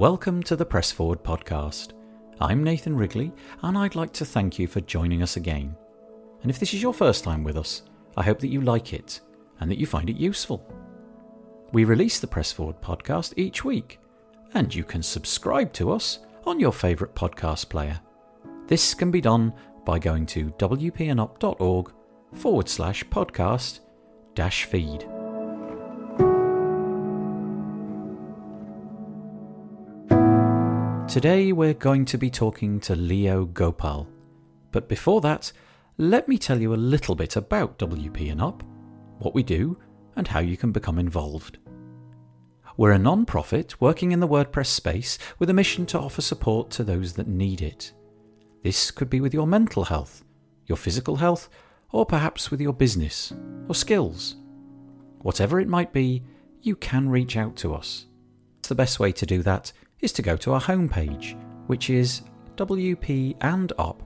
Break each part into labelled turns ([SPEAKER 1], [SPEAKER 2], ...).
[SPEAKER 1] Welcome to the Press Forward podcast. I'm Nathan Wrigley, and I'd like to thank you for joining us again. And if this is your first time with us, I hope that you like it and that you find it useful. We release the Press Forward podcast each week, and you can subscribe to us on your favourite podcast player. This can be done by going to wpandup.org forward slash podcast dash feed. Today we're going to be talking to Leo Gopal. But before that, let me tell you a little bit about WP and Up, what we do, and how you can become involved. We're a non profit working in the WordPress space with a mission to offer support to those that need it. This could be with your mental health, your physical health, or perhaps with your business or skills. Whatever it might be, you can reach out to us. It's the best way to do that is to go to our homepage, which is wpandup.org.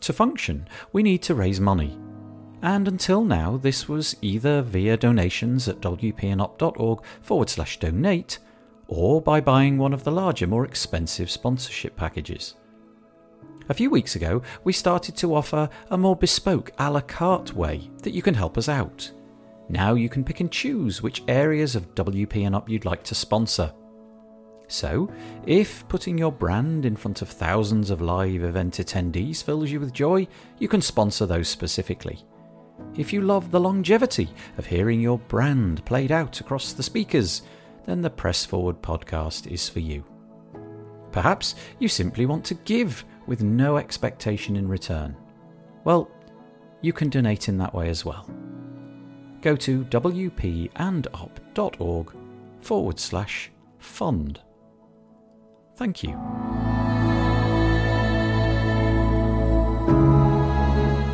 [SPEAKER 1] To function, we need to raise money. And until now, this was either via donations at wpandup.org forward slash donate or by buying one of the larger, more expensive sponsorship packages. A few weeks ago, we started to offer a more bespoke a la carte way that you can help us out. Now you can pick and choose which areas of WP and Up you'd like to sponsor. So, if putting your brand in front of thousands of live event attendees fills you with joy, you can sponsor those specifically. If you love the longevity of hearing your brand played out across the speakers, then the Press Forward podcast is for you. Perhaps you simply want to give with no expectation in return. Well, you can donate in that way as well go to wpandup.org forward slash fund. Thank you.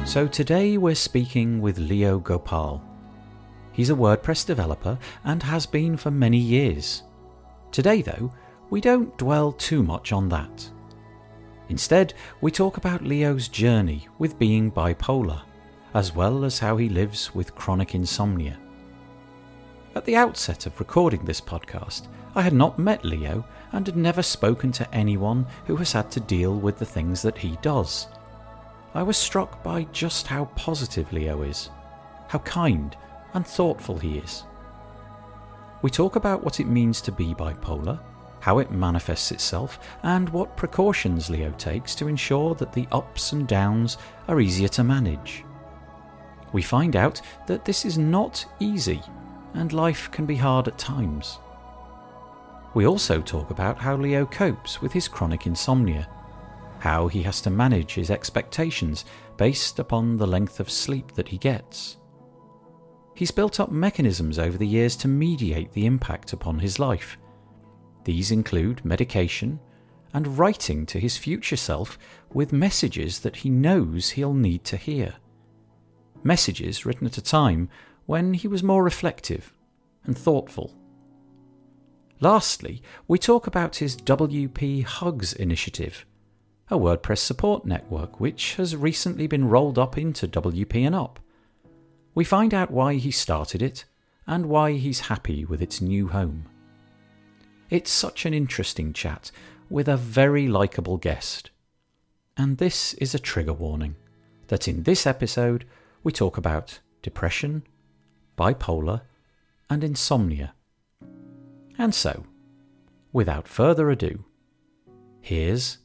[SPEAKER 1] So today we're speaking with Leo Gopal. He's a WordPress developer and has been for many years. Today, though, we don't dwell too much on that. Instead, we talk about Leo's journey with being bipolar as well as how he lives with chronic insomnia. At the outset of recording this podcast, I had not met Leo and had never spoken to anyone who has had to deal with the things that he does. I was struck by just how positive Leo is, how kind and thoughtful he is. We talk about what it means to be bipolar, how it manifests itself, and what precautions Leo takes to ensure that the ups and downs are easier to manage we find out that this is not easy and life can be hard at times. We also talk about how Leo copes with his chronic insomnia, how he has to manage his expectations based upon the length of sleep that he gets. He's built up mechanisms over the years to mediate the impact upon his life. These include medication and writing to his future self with messages that he knows he'll need to hear messages written at a time when he was more reflective and thoughtful. Lastly, we talk about his WP Hugs initiative, a WordPress support network which has recently been rolled up into WP and Up. We find out why he started it and why he's happy with its new home. It's such an interesting chat with a very likeable guest. And this is a trigger warning that in this episode we talk about depression, bipolar, and insomnia. And so, without further ado, here's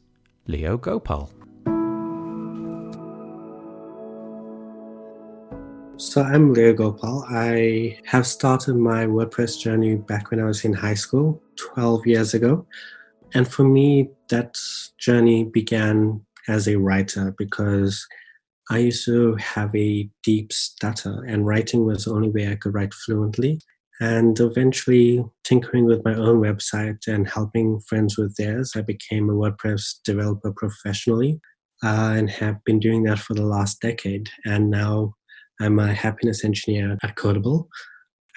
[SPEAKER 1] Leo Gopal.
[SPEAKER 2] So I'm Leo Gopal. I have started my WordPress journey back when I was in high school, 12 years ago. And for me, that journey began as a writer because I used to have a deep stutter, and writing was the only way I could write fluently. And eventually, tinkering with my own website and helping friends with theirs, I became a WordPress developer professionally uh, and have been doing that for the last decade. And now I'm a happiness engineer at Codeable.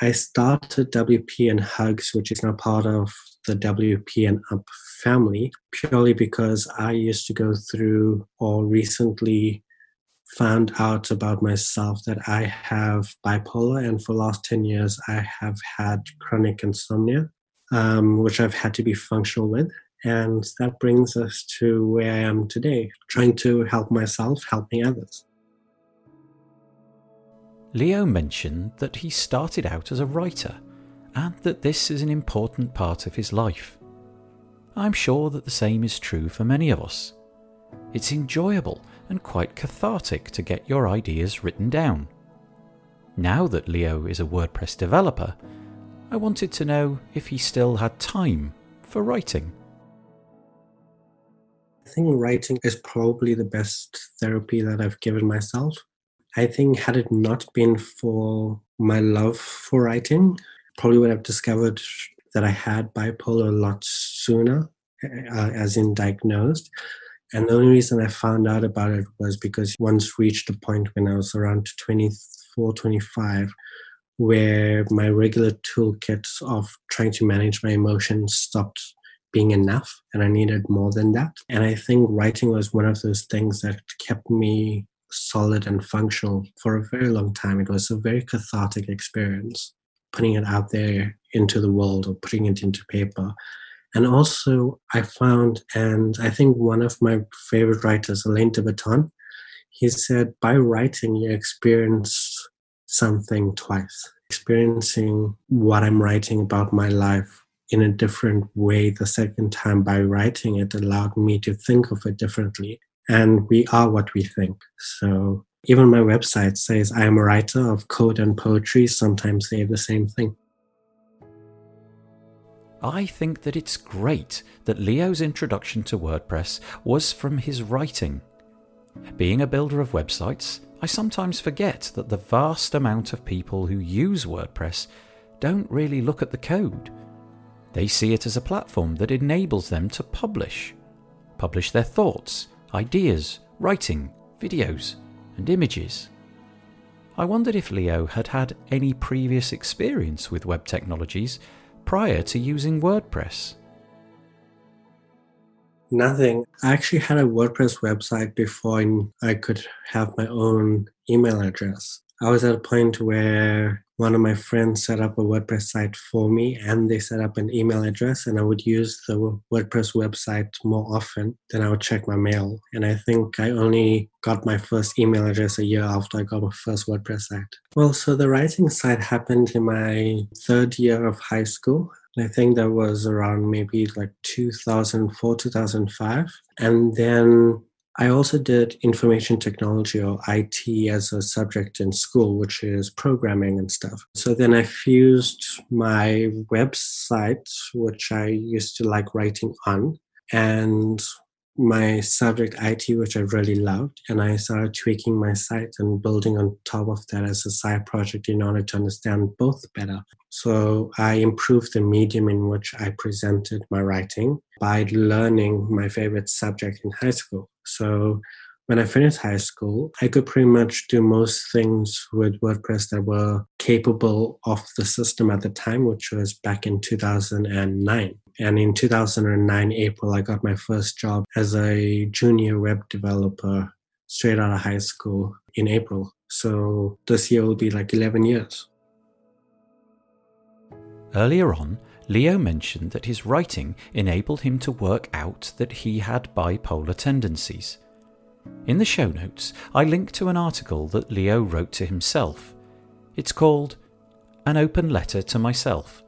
[SPEAKER 2] I started WP and Hugs, which is now part of the WP and Up family, purely because I used to go through or recently found out about myself that I have bipolar, and for the last 10 years, I have had chronic insomnia. um, which I've had to be functional with. And that brings us to where I am today, trying to help myself, helping others.
[SPEAKER 1] Leo mentioned that he started out as a writer and that this is an important part of his life. I'm sure that the same is true for many of us. It's enjoyable and quite cathartic to get your ideas written down. Now that Leo is a WordPress developer, I wanted to know if he still had time for writing.
[SPEAKER 2] I think writing is probably the best therapy that I've given myself. I think, had it not been for my love for writing, probably would have discovered that I had bipolar a lot sooner, uh, as in diagnosed. And the only reason I found out about it was because once reached a point when I was around 24, 25, where my regular toolkit of trying to manage my emotions stopped being enough and I needed more than that. And I think writing was one of those things that kept me solid and functional for a very long time. It was a very cathartic experience, putting it out there into the world or putting it into paper. And also, I found, and I think one of my favorite writers, Alain de Botton, he said, by writing, you experience something twice. Experiencing what I'm writing about my life in a different way the second time by writing it allowed me to think of it differently. And we are what we think. So even my website says I am a writer of code and poetry. Sometimes they're the same thing.
[SPEAKER 1] I think that it's great that Leo's introduction to WordPress was from his writing. Being a builder of websites, I sometimes forget that the vast amount of people who use WordPress don't really look at the code. They see it as a platform that enables them to publish. Publish their thoughts, ideas, writing, videos, and images. I wondered if Leo had had any previous experience with web technologies prior to using WordPress.
[SPEAKER 2] Nothing. I actually had a WordPress website before I could have my own email address. I was at a point where one of my friends set up a WordPress site for me and they set up an email address and I would use the WordPress website more often than I would check my mail. And I think I only got my first email address a year after I got my first WordPress site. Well, so the writing side happened in my third year of high school. I think that was around maybe like 2004, 2005. And then I also did information technology or IT as a subject in school, which is programming and stuff. So then I fused my website, which I used to like writing on, and my subject IT, which I really loved, and I started tweaking my site and building on top of that as a side project in order to understand both better. So I improved the medium in which I presented my writing by learning my favorite subject in high school. So when I finished high school, I could pretty much do most things with WordPress that were capable of the system at the time, which was back in 2009. And in 2009, April, I got my first job as a junior web developer straight out of high school in April. So this year will be like 11 years.
[SPEAKER 1] Earlier on, Leo mentioned that his writing enabled him to work out that he had bipolar tendencies. In the show notes, I link to an article that Leo wrote to himself. It's called An Open Letter to Myself,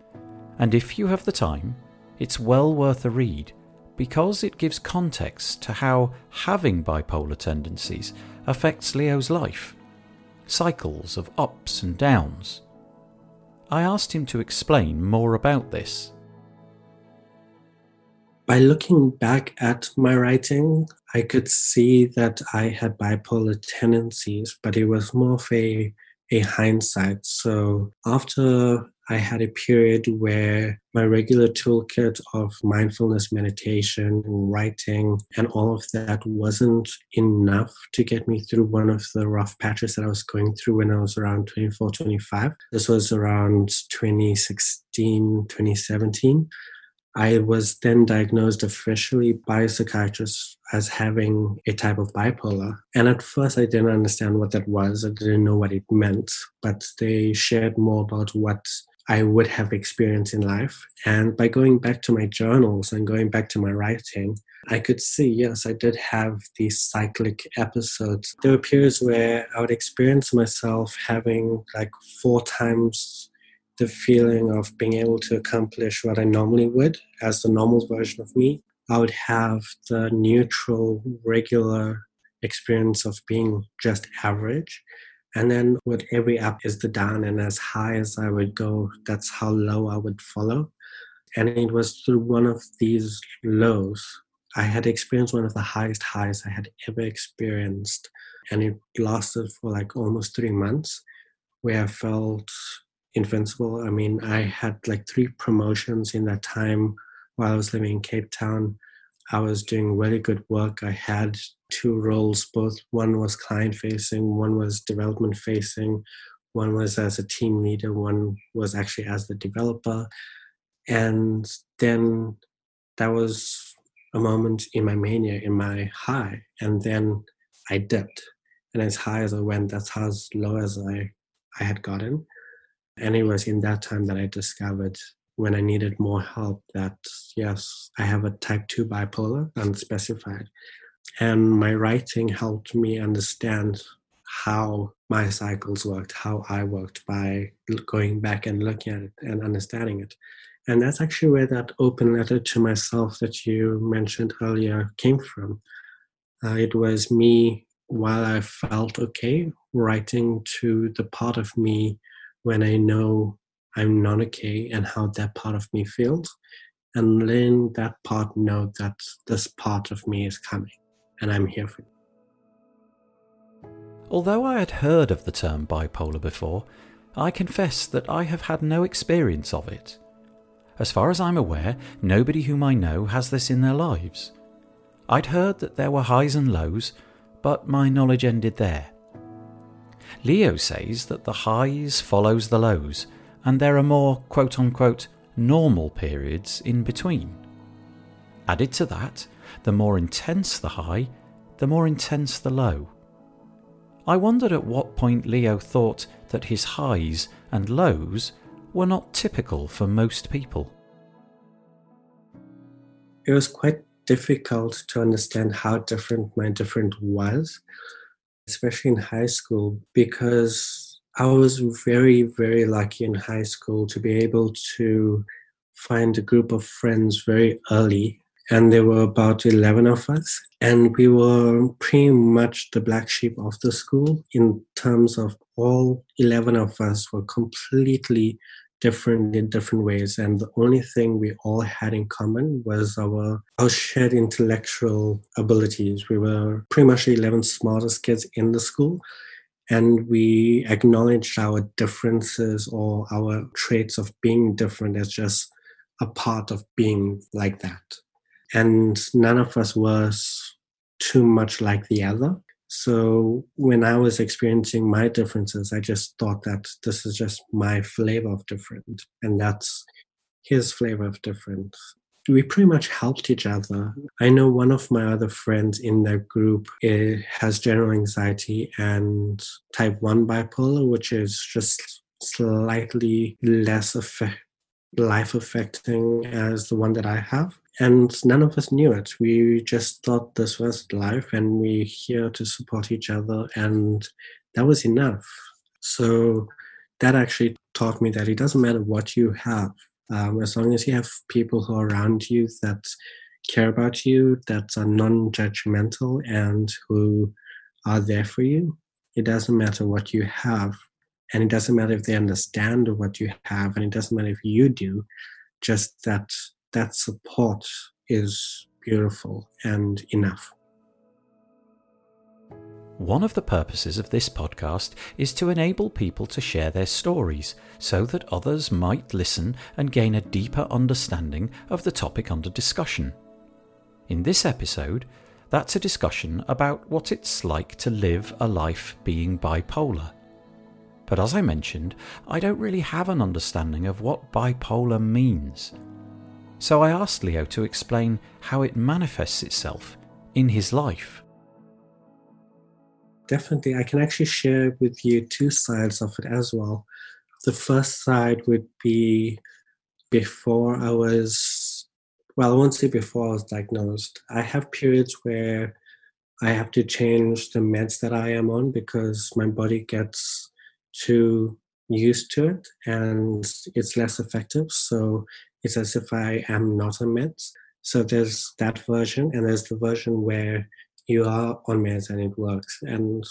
[SPEAKER 1] and if you have the time, it's well worth a read because it gives context to how having bipolar tendencies affects Leo's life. Cycles of ups and downs. I asked him to explain more about this.
[SPEAKER 2] By looking back at my writing, I could see that I had bipolar tendencies, but it was more of a, a hindsight. So after I had a period where my regular toolkit of mindfulness meditation writing and all of that wasn't enough to get me through one of the rough patches that I was going through when I was around 24, 25. This was around 2016, 2017. I was then diagnosed officially by a psychiatrist as having a type of bipolar. And at first, I didn't understand what that was. I didn't know what it meant. But they shared more about what I would have experienced in life. And by going back to my journals and going back to my writing, I could see, yes, I did have these cyclic episodes. There were periods where I would experience myself having like four times the feeling of being able to accomplish what I normally would as the normal version of me. I would have the neutral, regular experience of being just average. And then with every up is the down, and as high as I would go, that's how low I would follow. And it was through one of these lows I had experienced one of the highest highs I had ever experienced, and it lasted for like almost three months, where I felt invincible. I mean, I had like three promotions in that time while I was living in Cape Town. I was doing really good work. I had two roles, both one was client facing, one was development facing, one was as a team leader, one was actually as the developer. And then that was a moment in my mania, in my high, and then I dipped. And as high as I went, that's how as low as I, I had gotten. And it was in that time that I discovered when I needed more help that, yes, I have a type 2 bipolar, unspecified. And my writing helped me understand how my cycles worked, how I worked by going back and looking at it and understanding it. And that's actually where that open letter to myself that you mentioned earlier came from. Uh, it was me, while I felt okay, writing to the part of me when I know I'm not okay and how that part of me feels, and letting that part know that this part of me is coming and I'm here for you.
[SPEAKER 1] Although I had heard of the term bipolar before, I confess that I have had no experience of it. As far as I'm aware, nobody whom I know has this in their lives. I'd heard that there were highs and lows, but my knowledge ended there. Leo says that the highs follows the lows, and there are more quote unquote normal periods in between. Added to that, the more intense the high, the more intense the low. I wondered at what point Leo thought that his highs and lows were not typical for most people.
[SPEAKER 2] It was quite difficult to understand how different my different was, especially in high school, because I was very, very lucky in high school to be able to find a group of friends very early. And there were about 11 of us. And we were pretty much the black sheep of the school in terms of all 11 of us were completely different in different ways and the only thing we all had in common was our our shared intellectual abilities we were pretty much the 11 smartest kids in the school and we acknowledged our differences or our traits of being different as just a part of being like that and none of us was too much like the other so when I was experiencing my differences, I just thought that this is just my flavor of different, and that's his flavor of different. We pretty much helped each other. I know one of my other friends in that group eh, has general anxiety and type 1 bipolar, which is just slightly less effect, life affecting as the one that I have and none of us knew it. We just thought this was life and we're here to support each other, and that was enough. So that actually taught me that it doesn't matter what you have, um, as long as you have people who are around you that care about you, that are non judgmental, and who are there for you. It doesn't matter what you have, and it doesn't matter if they understand what you have, and it doesn't matter if you do, just that that support is beautiful and enough.
[SPEAKER 1] One of the purposes of this podcast is to enable people to share their stories so that others might listen and gain a deeper understanding of the topic under discussion. In this episode, that's a discussion about what it's like to live a life being bipolar. But as I mentioned, I don't really have an understanding of what bipolar means so I asked Leo to explain how it manifests itself in his life.
[SPEAKER 2] Definitely, I can actually share with you two sides of it as well. The first side would be before I was, well, I won't say before I was diagnosed. I have periods where I have to change the meds that I am on because my body gets too used to it and it's less effective. So it's as if I am not on meds. So there's that version, and there's the version where you are on meds and it works. And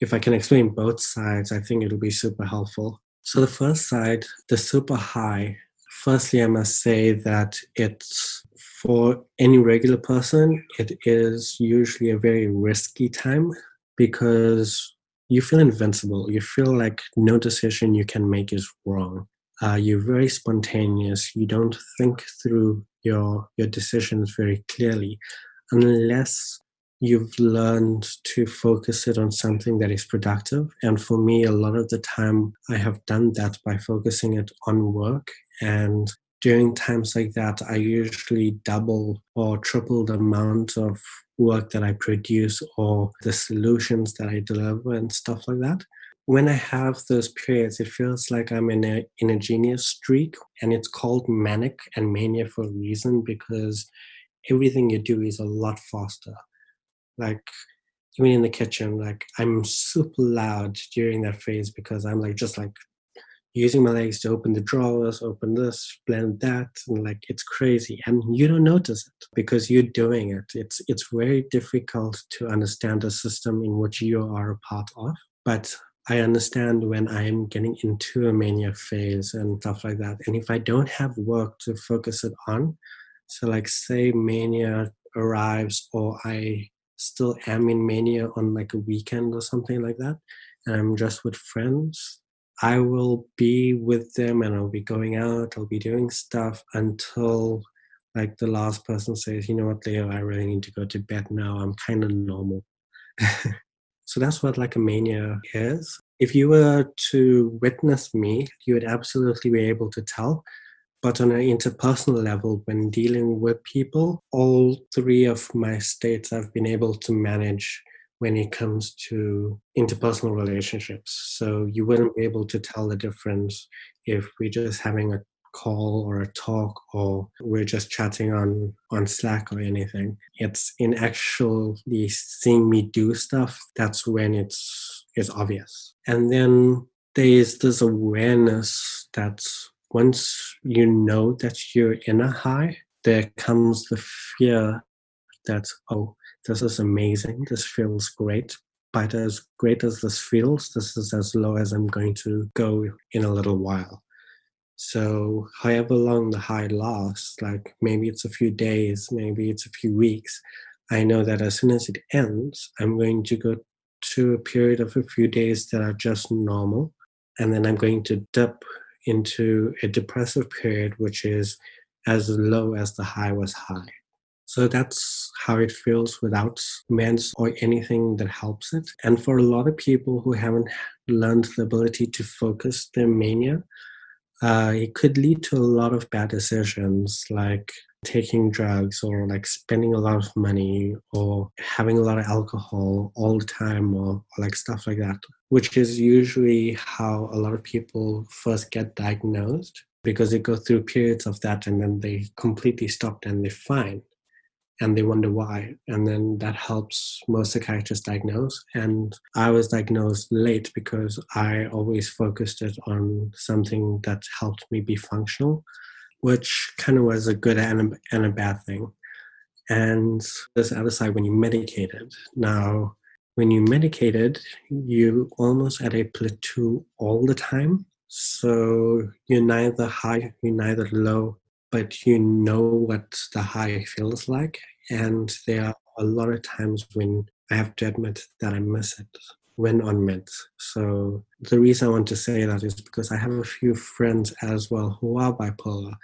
[SPEAKER 2] if I can explain both sides, I think it'll be super helpful. So the first side, the super high, firstly, I must say that it's for any regular person, it is usually a very risky time because you feel invincible. You feel like no decision you can make is wrong. Uh, you're very spontaneous. You don't think through your your decisions very clearly, unless you've learned to focus it on something that is productive. And for me, a lot of the time, I have done that by focusing it on work. And during times like that, I usually double or triple the amount of work that I produce or the solutions that I deliver and stuff like that. When I have those periods, it feels like I'm in a in a genius streak, and it's called manic and mania for a reason because everything you do is a lot faster like even in the kitchen like i'm super loud during that phase because i'm like just like using my legs to open the drawers open this blend that and like it's crazy. And you don't notice it because you're doing it. It's it's very difficult to understand the system in which you are a part of. But I understand when I'm getting into a mania phase and stuff like that. And if I don't have work to focus it on, so like say mania arrives or I still am in mania on like a weekend or something like that and i'm just with friends i will be with them and i'll be going out i'll be doing stuff until like the last person says you know what leo i really need to go to bed now i'm kind of normal. So that's what like a mania is. If you were to witness me you would absolutely be able to tell but on an interpersonal level, when dealing with people, all three of my states I've been able to manage when it comes to interpersonal relationships. So you wouldn't be able to tell the difference if we're just having a call or a talk or we're just chatting on on slack or anything it's in actually seeing me do stuff that's when it's it's obvious and then there's this awareness that's once you know that you're in a high, there comes the fear that, oh, this is amazing, this feels great. But as great as this feels, this is as low as I'm going to go in a little while. So, however long the high lasts, like maybe it's a few days, maybe it's a few weeks, I know that as soon as it ends, I'm going to go to a period of a few days that are just normal. And then I'm going to dip into a depressive period, which is as low as the high was high. So that's how it feels without meds or anything that helps it. And for a lot of people who haven't learned the ability to focus their mania, uh, it could lead to a lot of bad decisions like taking drugs or like spending a lot of money or having a lot of alcohol all the time or, or like stuff like that which is usually how a lot of people first get diagnosed because they go through periods of that and then they completely stop and they're fine and they wonder why and then that helps most psychiatrists diagnose. And i was diagnosed late because i always focused it on something that helped me be functional which kind of was a good and a, and a bad thing. And this other side when you medicated now when you medicated, you almost at a plateau all the time. So you're neither high, you're neither low, but you know what the high feels like. And there are a lot of times when I have to admit that I miss it when on meds. So the reason I want to say that is because I have a few friends as well who are bipolar.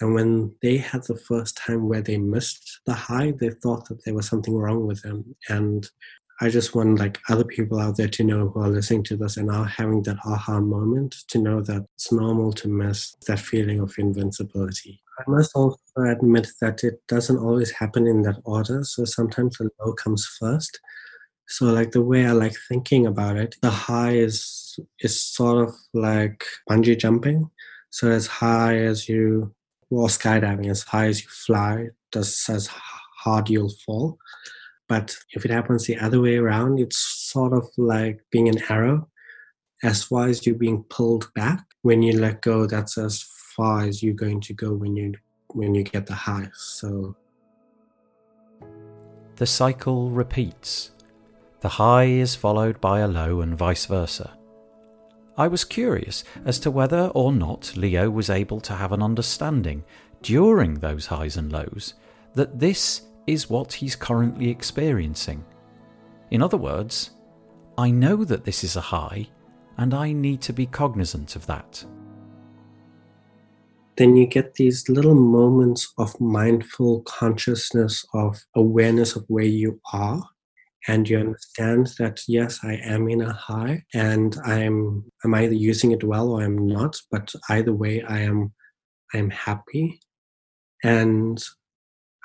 [SPEAKER 2] And when they had the first time where they missed the high, they thought that there was something wrong with them. And I just want like other people out there to know who are listening to this and are having that aha moment to know that it's normal to miss that feeling of invincibility. I must also admit that it doesn't always happen in that order. So sometimes the low comes first. So like the way I like thinking about it, the high is is sort of like bungee jumping. So as high as you, or skydiving, as high as you fly, that's as hard you'll fall. But if it happens the other way around, it's sort of like being an arrow. As far as you're being pulled back, when you let go, that's as far as you're going to go when you when you get the high. So
[SPEAKER 1] the cycle repeats. The high is followed by a low and vice versa. I was curious as to whether or not Leo was able to have an understanding during those highs and lows that this is what he's currently experiencing. In other words, I know that this is a high and I need to be cognizant of that.
[SPEAKER 2] Then you get these little moments of mindful consciousness, of awareness of where you are and you understand that yes i am in a high and i'm i'm either using it well or i'm not but either way i am i'm happy and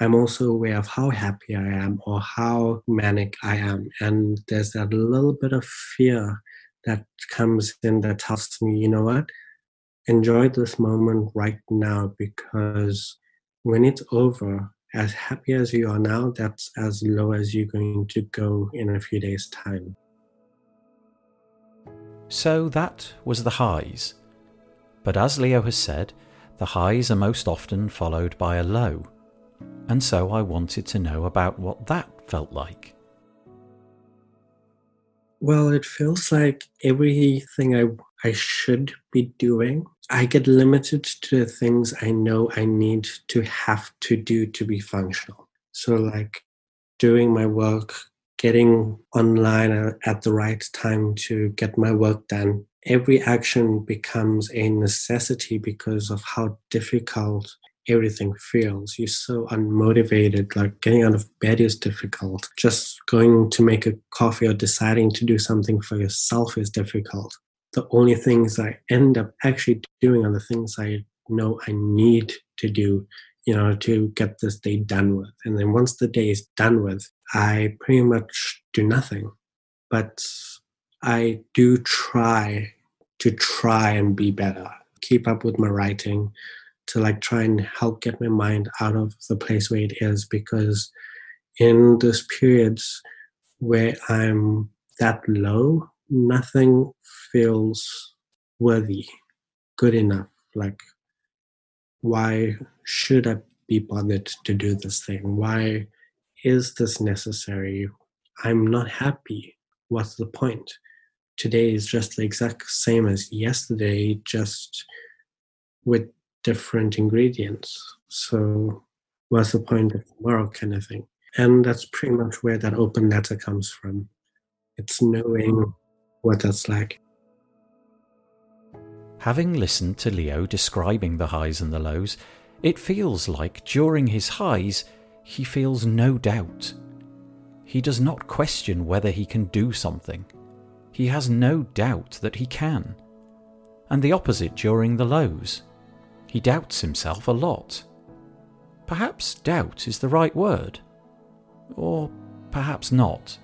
[SPEAKER 2] i'm also aware of how happy i am or how manic i am and there's that little bit of fear that comes in that tells me you know what enjoy this moment right now because when it's over as happy as you are now, that's as low as you're going to go in a few days' time.
[SPEAKER 1] So that was the highs. But as Leo has said, the highs are most often followed by a low. And so I wanted to know about what that felt like.
[SPEAKER 2] Well, it feels like everything I, I should be doing I get limited to the things I know I need to have to do to be functional. So, like doing my work, getting online at the right time to get my work done. Every action becomes a necessity because of how difficult everything feels. You're so unmotivated, like getting out of bed is difficult. Just going to make a coffee or deciding to do something for yourself is difficult the only things I end up actually doing are the things I know I need to do, you know, to get this day done with. And then once the day is done with, I pretty much do nothing. But I do try to try and be better, keep up with my writing, to like try and help get my mind out of the place where it is because in those periods where I'm that low, nothing feels worthy, good enough. Like, why should I be bothered to do this thing? Why is this necessary? I'm not happy. What's the point? Today is just the exact same as yesterday, just with different ingredients. So, what's the point of tomorrow, kind of thing? And that's pretty much where that open letter comes from. It's knowing what that's like.
[SPEAKER 1] Having listened to Leo describing the highs and the lows, it feels like during his highs, he feels no doubt. He does not question whether he can do something. He has no doubt that he can. And the opposite during the lows. He doubts himself a lot. Perhaps doubt is the right word. Or perhaps not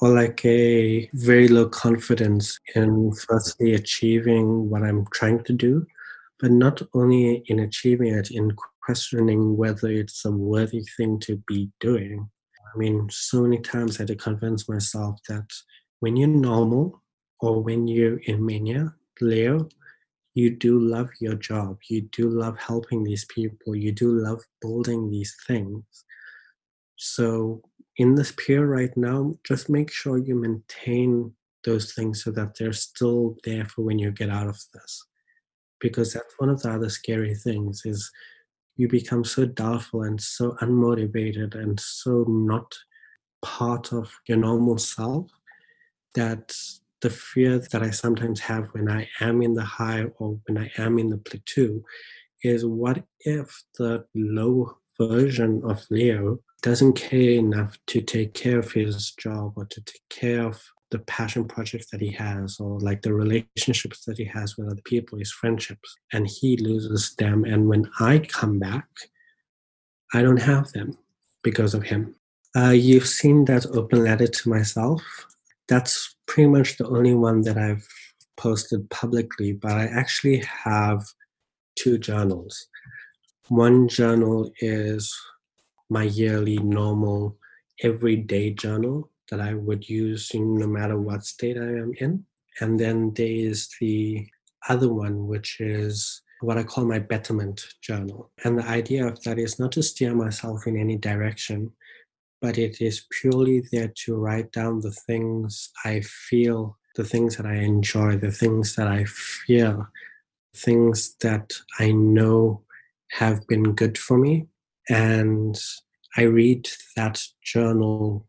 [SPEAKER 2] or like a very low confidence in firstly achieving what I'm trying to do, but not only in achieving it, in questioning whether it's a worthy thing to be doing. I mean, so many times I had to convince myself that when you're normal or when you're in mania, Leo, you do love your job. You do love helping these people. You do love building these things. So in this peer right now, just make sure you maintain those things so that they're still there for when you get out of this. Because that's one of the other scary things is you become so doubtful and so unmotivated and so not part of your normal self that the fear that I sometimes have when I am in the high or when I am in the plateau is what if the low version of Leo doesn't care enough to take care of his job or to take care of the passion projects that he has or like the relationships that he has with other people, his friendships, and he loses them. And when I come back, I don't have them because of him. Uh, you've seen that open letter to myself. that's pretty much the only one that I've posted publicly, but I actually have two journals. One journal is my yearly normal everyday journal that I would use no matter what state I am in. And then there is the other one, which is what I call my betterment journal. And the idea of that is not to steer myself in any direction, but it is purely there to write down the things I feel, the things that I enjoy, the things that I feel, things that I know have been good for me. And I read that journal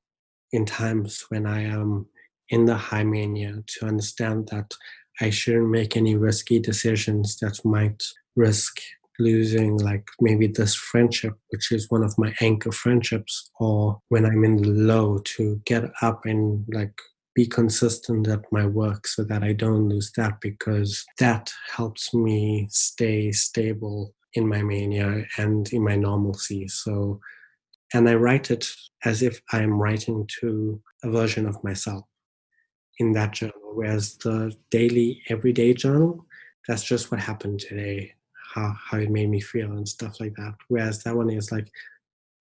[SPEAKER 2] in times when I am in the high mania to understand that I shouldn't make any risky decisions that might risk losing like maybe this friendship which is one of my anchor friendships or when i'm in the low to get up and like be consistent at my work so that i don't lose that because that helps me stay stable in my mania and in my normalcy. So and i write it as if i'm writing to a version of myself in that journal whereas the daily everyday journal that's just what happened today how, how it made me feel and stuff like that whereas that one is like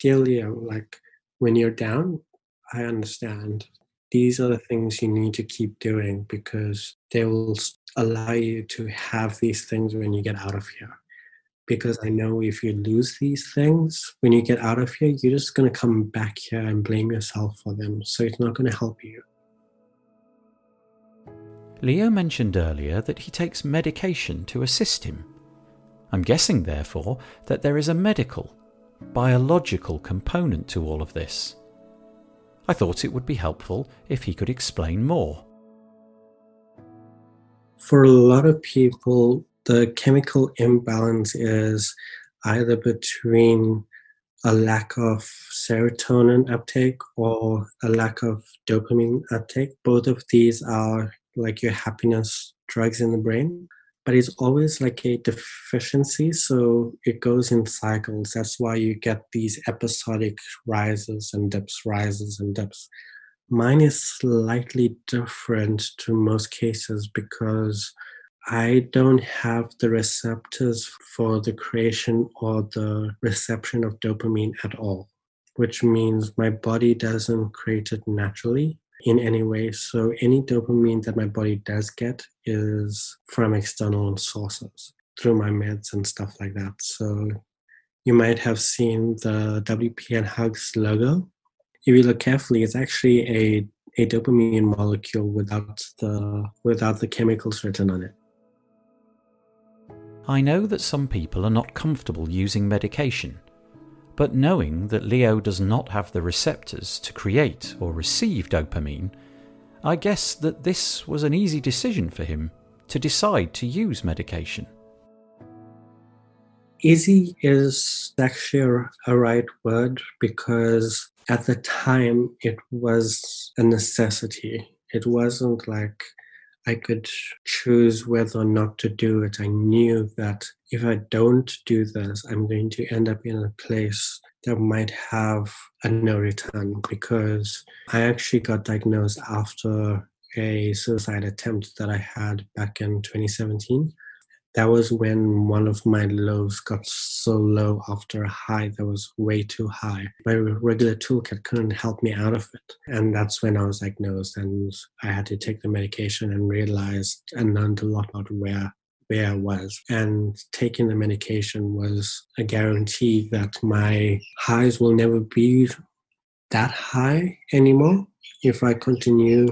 [SPEAKER 2] leo like when you're down i understand these are the things you need to keep doing because they will allow you to have these things when you get out of here because I know if you lose these things when you get out of here, you're just going to come back here and blame yourself for them. So it's not going to help you.
[SPEAKER 1] Leo mentioned earlier that he takes medication to assist him. I'm guessing, therefore, that there is a medical, biological component to all of this. I thought it would be helpful if he could explain more.
[SPEAKER 2] For a lot of people, the chemical imbalance is either between a lack of serotonin uptake or a lack of dopamine uptake. Both of these are like your happiness drugs in the brain, but it's always like a deficiency. So it goes in cycles. That's why you get these episodic rises and dips, rises and dips. Mine is slightly different to most cases because I don't have the receptors for the creation or the reception of dopamine at all, which means my body doesn't create it naturally in any way. So any dopamine that my body does get is from external sources through my meds and stuff like that. So you might have seen the WP and Hugs logo. If you look carefully, it's actually a, a dopamine molecule without the without the chemicals written on it.
[SPEAKER 1] I know that some people are not comfortable using medication, but knowing that Leo does not have the receptors to create or receive dopamine, I guess that this was an easy decision for him to decide to use medication.
[SPEAKER 2] Easy is actually a right word because at the time it was a necessity. It wasn't like I could choose whether or not to do it. I knew that if I don't do this, I'm going to end up in a place that might have a no return because I actually got diagnosed after a suicide attempt that I had back in 2017 that was when one of my lows got so low after a high that was way too high. My regular toolkit couldn't help me out of it. And that's when I was diagnosed and I had to take the medication and realized and learned a lot about where where I was. And taking the medication was a guarantee that my highs will never be that high anymore if I continue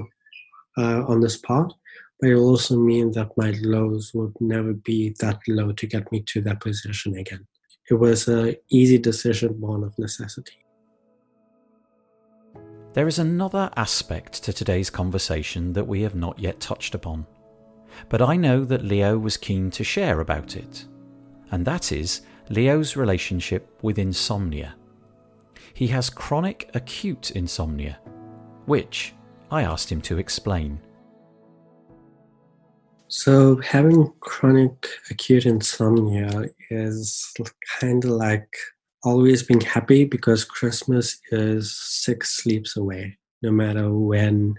[SPEAKER 2] uh, on this path but it also mean that my lows would never be that low to get me to that position again. It was an easy decision born of necessity.
[SPEAKER 1] There is another aspect to today's conversation that we have not yet touched upon, but I know that Leo was keen to share about it, and that is Leo's relationship with insomnia. He has chronic acute insomnia, which I asked him to explain.
[SPEAKER 2] So, having chronic acute insomnia is kind of like always being happy because Christmas is six sleeps away. No matter when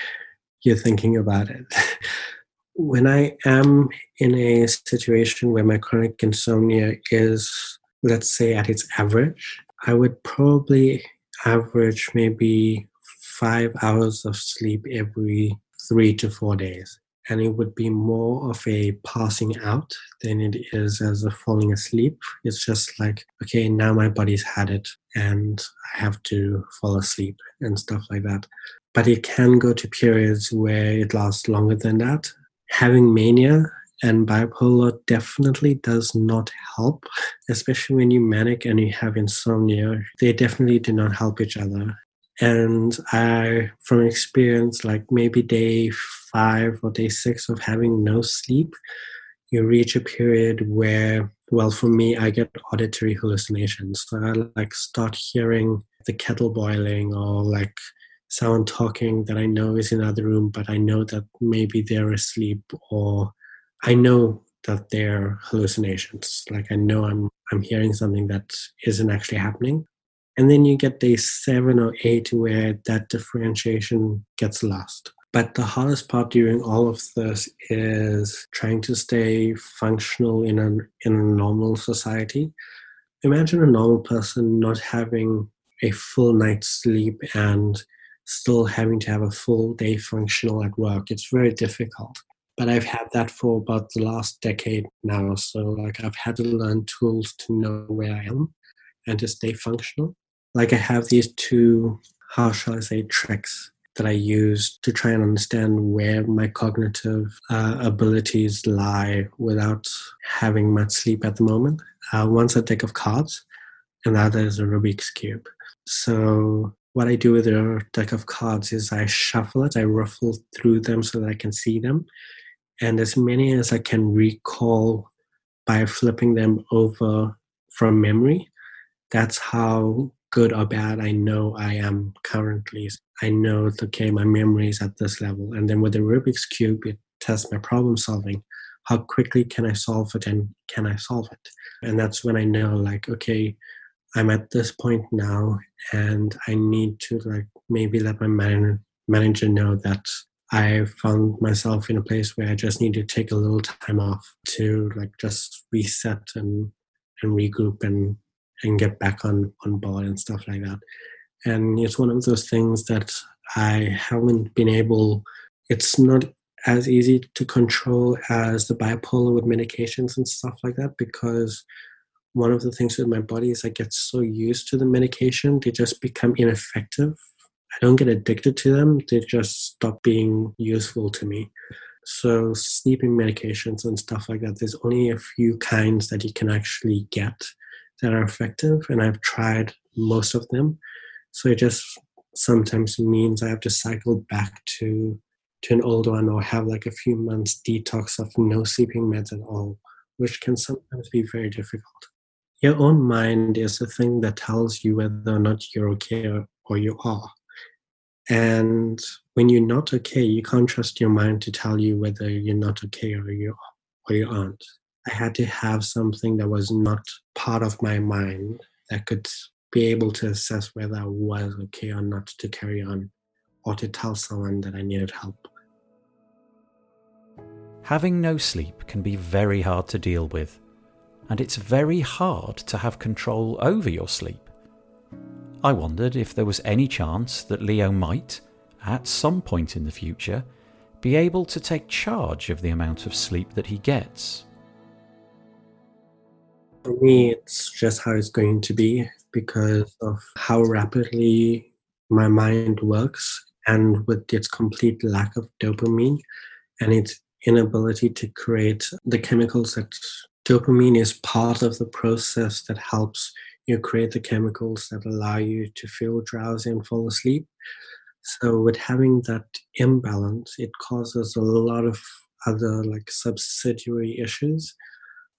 [SPEAKER 2] you're thinking about it. when I am in a situation where my chronic insomnia is, let's say, at its average, I would probably average maybe five hours of sleep every three to four days. And it would be more of a passing out than it is as a falling asleep. It's just like, okay, now my body's had it and I have to fall asleep and stuff like that. But it can go to periods where it lasts longer than that. Having mania and bipolar definitely does not help, especially when you manic and you have insomnia. They definitely do not help each other. And I, from experience, like maybe day five or day six of having no sleep, you reach a period where, well, for me, I get auditory hallucinations. So I like start hearing the kettle boiling or like someone talking that I know is in another room, but I know that maybe they're asleep or I know that they're hallucinations. Like I know I'm I'm hearing something that isn't actually happening. And then you get day seven or eight where that differentiation gets lost. But the hardest part during all of this is trying to stay functional in a, in a normal society. Imagine a normal person not having a full night's sleep and still having to have a full day functional at work. It's very difficult. But I've had that for about the last decade now. So, like, I've had to learn tools to know where I am and to stay functional like I have these two, how shall I say, tricks that I use to try and understand where my cognitive uh, abilities lie without having much sleep at the moment. Uh, one's a deck of cards, and the other is a Rubik's Cube. So, what I do with a deck of cards is I shuffle it, I ruffle through them so that I can see them, and as many as I can recall by flipping them over from memory. That's how good or bad I know I am currently. I know, okay, my memory is at this level. And then with the Rubik's Cube, it tests my problem solving. How quickly can I solve it and can I solve it? And that's when I know, like, okay, I'm at this point now and I need to, like, maybe let my man- manager know that I found myself in a place where I just need to take a little time off to, like, just reset and and regroup and and get back on on board and stuff like that. And it's one of those things that i haven't been able it's not as easy to control as the bipolar with medications and stuff like that because one of the things with my body is i get so used to the medication they just become ineffective. I don't get addicted to them they just stop being useful to me. So sleeping medications and stuff like that there's only a few kinds that you can actually get that are effective, and I've tried most of them. So it just sometimes means I have to cycle back to to an old one or have like a few months detox of no sleeping meds at all, which can sometimes be very difficult. Your own mind is the thing that tells you whether or not you're okay or, or you are. And when you're not okay, you can't trust your mind to tell you whether you're not okay or you are or you aren't. I had to have something that was not part of my mind that could be able to assess whether I was okay or not to carry on or to tell someone that I needed help.
[SPEAKER 1] Having no sleep can be very hard to deal with, and it's very hard to have control over your sleep. I wondered if there was any chance that Leo might, at some point in the future, be able to take charge of the amount of sleep that he gets
[SPEAKER 2] for me, it's just how it's going to be because of how rapidly my mind works and with its complete lack of dopamine and its inability to create the chemicals that dopamine is part of the process that helps you create the chemicals that allow you to feel drowsy and fall asleep. So with having that imbalance, it causes a lot of other like subsidiary issues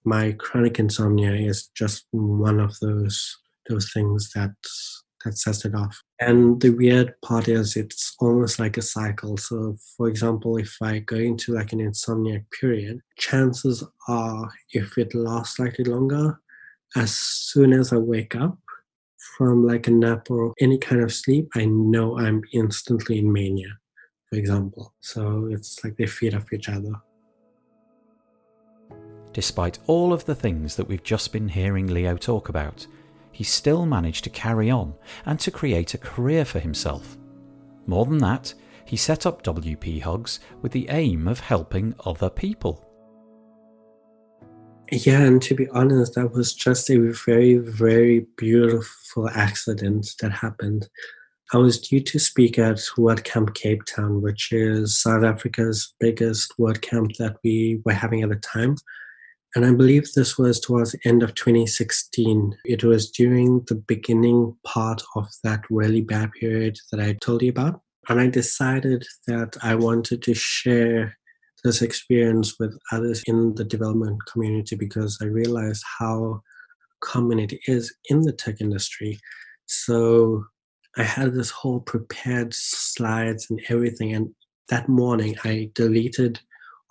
[SPEAKER 2] my chronic insomnia is just one of those those things that that sets it off. And the weird part is it's almost like a cycle. So for example, if I go into like an insomniac period, chances are if it lasts slightly longer, as soon as I wake up from like a nap or any kind of sleep, I know I'm instantly in mania for example. So it's like they feed off each other.
[SPEAKER 1] Despite all of the things that we've just been hearing Leo talk about, he still managed to carry on and to create a career for himself. More than that, he set up WP Hugs with the aim of helping other people.
[SPEAKER 2] Yeah, and to be honest, that was just a very, very beautiful accident that happened. I was due to speak at WordCamp Cape Town, which is South Africa's biggest WordCamp that we were having at the time. And I believe this was towards the end of 2016. It was during the beginning part of that really bad period that I told you about. And I decided that I wanted to share this experience with others in the development community because I realized how common it is in the tech industry. So I had this whole prepared slides and everything. And that morning, I deleted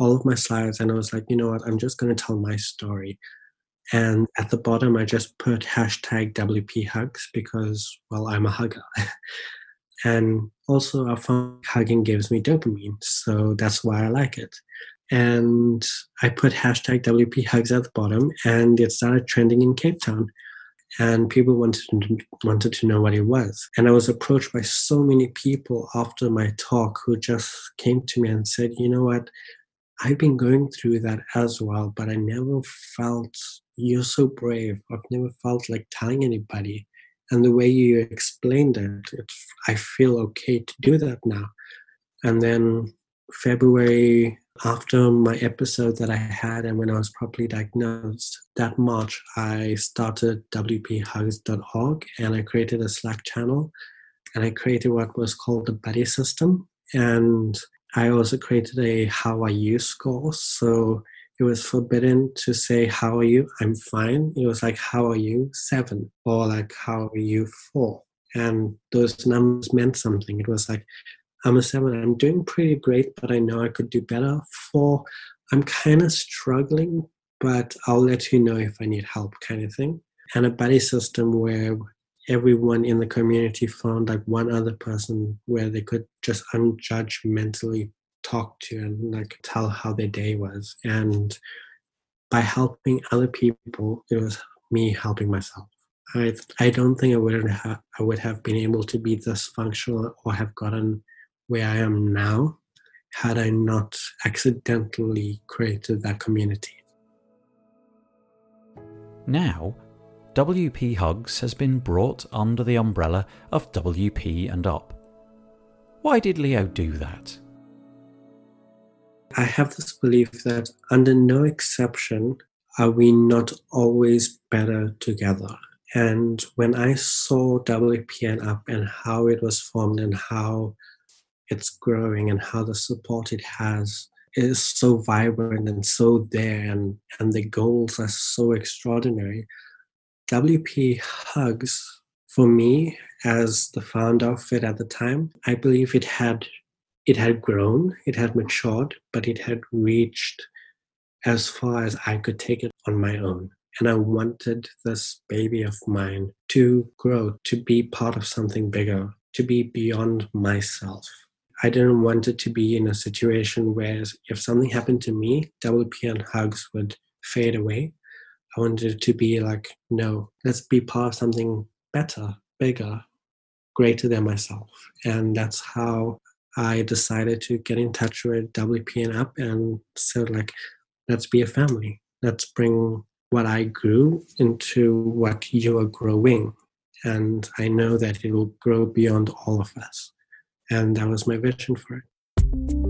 [SPEAKER 2] all of my slides and I was like, you know what, I'm just going to tell my story. And at the bottom, I just put hashtag WP hugs because, well, I'm a hugger. And also, I found hugging gives me dopamine. So that's why I like it. And I put hashtag WP hugs at the bottom and it started trending in Cape Town. And people wanted to, wanted to know what it was. And I was approached by so many people after my talk who just came to me and said, you know what? I've been going through that as well, but I never felt you're so brave. I've never felt like telling anybody and the way you explained it, it, I feel okay to do that now. And then February, after my episode that I had and when I was properly diagnosed, that March, I started WPHugs.org and I created a Slack channel and I created what was called the buddy system. And I also created a how are you score. So it was forbidden to say how are you i'm fine. It was like how are you seven or like how are you four. And those numbers meant something. It was like i'm a seven i'm doing pretty great but i know i could do better. Four i'm kind of struggling but i'll let you know if i need help kind of thing. And a buddy system where everyone in the community found like one other person where they could just unjudgmentally talk to and like tell how their day was. And by helping other people, it was me helping myself. I I don't think I would have I would have been able to be this functional or have gotten where I am now had I not accidentally created that community.
[SPEAKER 1] Now, WP Hugs has been brought under the umbrella of WP and Up. Why did Leo do that?
[SPEAKER 2] I have this belief that under no exception are we not always better together. And when I saw WP and Up and how it was formed and how it's growing and how the support it has is so vibrant and so there and, and the goals are so extraordinary. WP Hugs, for me, as the founder of it at the time, I believe it had it had grown, it had matured, but it had reached as far as I could take it on my own. And I wanted this baby of mine to grow, to be part of something bigger, to be beyond myself. I didn't want it to be in a situation where if something happened to me, WP and hugs would fade away. I wanted to be like, no, let's be part of something better, bigger, greater than myself. And that's how I decided to get in touch with WP and Up and said, like, let's be a family. Let's bring what I grew into what you are growing. And I know that it will grow beyond all of us. And that was my vision for it.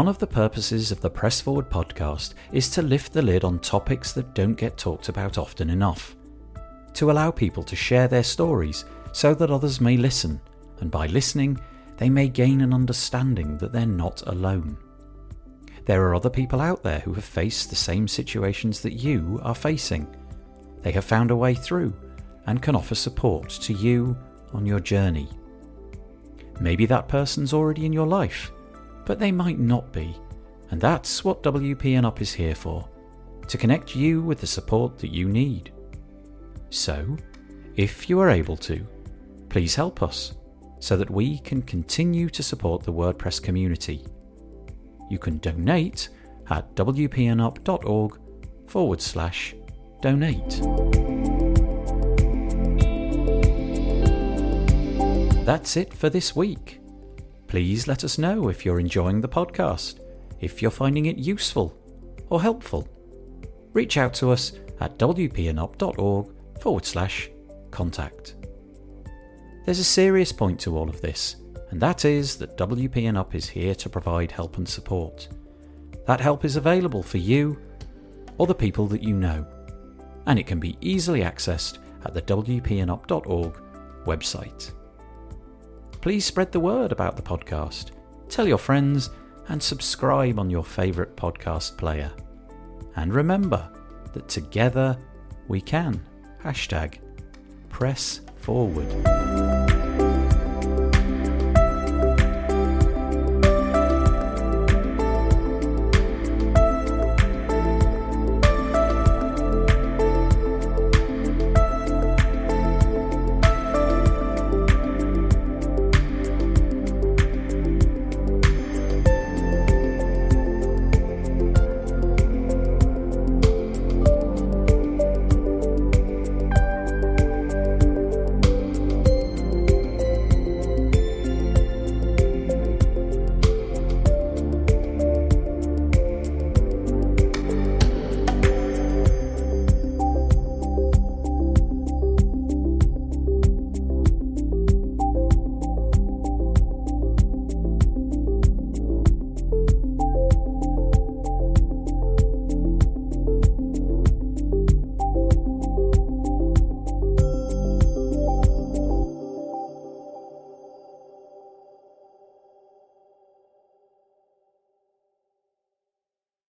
[SPEAKER 1] One of the purposes of the Press Forward podcast is to lift the lid on topics that don't get talked about often enough. To allow people to share their stories so that others may listen, and by listening, they may gain an understanding that they're not alone. There are other people out there who have faced the same situations that you are facing. They have found a way through, and can offer support to you on your journey. Maybe that person's already in your life, but they might not be, and that's what WP and Up is here for to connect you with the support that you need. So, if you are able to, please help us so that we can continue to support the WordPress community. You can donate at wpandup.org forward slash donate. That's it for this week. Please let us know if you're enjoying the podcast, if you're finding it useful or helpful. Reach out to us at wpandup.org forward slash contact. There's a serious point to all of this, and that is that WP and Up is here to provide help and support. That help is available for you or the people that you know, and it can be easily accessed at the wpandup.org website. Please spread the word about the podcast, tell your friends, and subscribe on your favourite podcast player. And remember that together we can. Hashtag press forward.